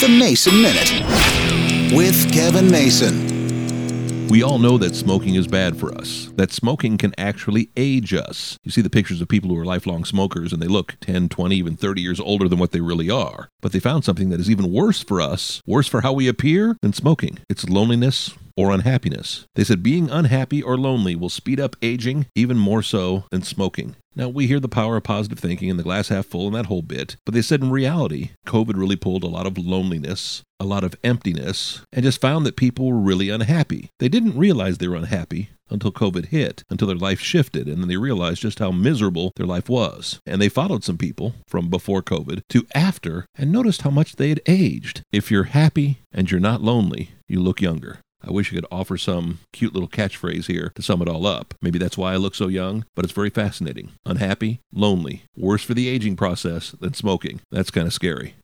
The Mason Minute with Kevin Mason. We all know that smoking is bad for us, that smoking can actually age us. You see the pictures of people who are lifelong smokers and they look 10, 20, even 30 years older than what they really are. But they found something that is even worse for us, worse for how we appear than smoking. It's loneliness or unhappiness. They said being unhappy or lonely will speed up aging even more so than smoking. Now, we hear the power of positive thinking and the glass half full and that whole bit, but they said in reality, COVID really pulled a lot of loneliness, a lot of emptiness, and just found that people were really unhappy. They didn't realize they were unhappy until COVID hit, until their life shifted, and then they realized just how miserable their life was. And they followed some people from before COVID to after and noticed how much they had aged. If you're happy and you're not lonely, you look younger. I wish I could offer some cute little catchphrase here to sum it all up. Maybe that's why I look so young, but it's very fascinating. Unhappy, lonely, worse for the aging process than smoking. That's kind of scary.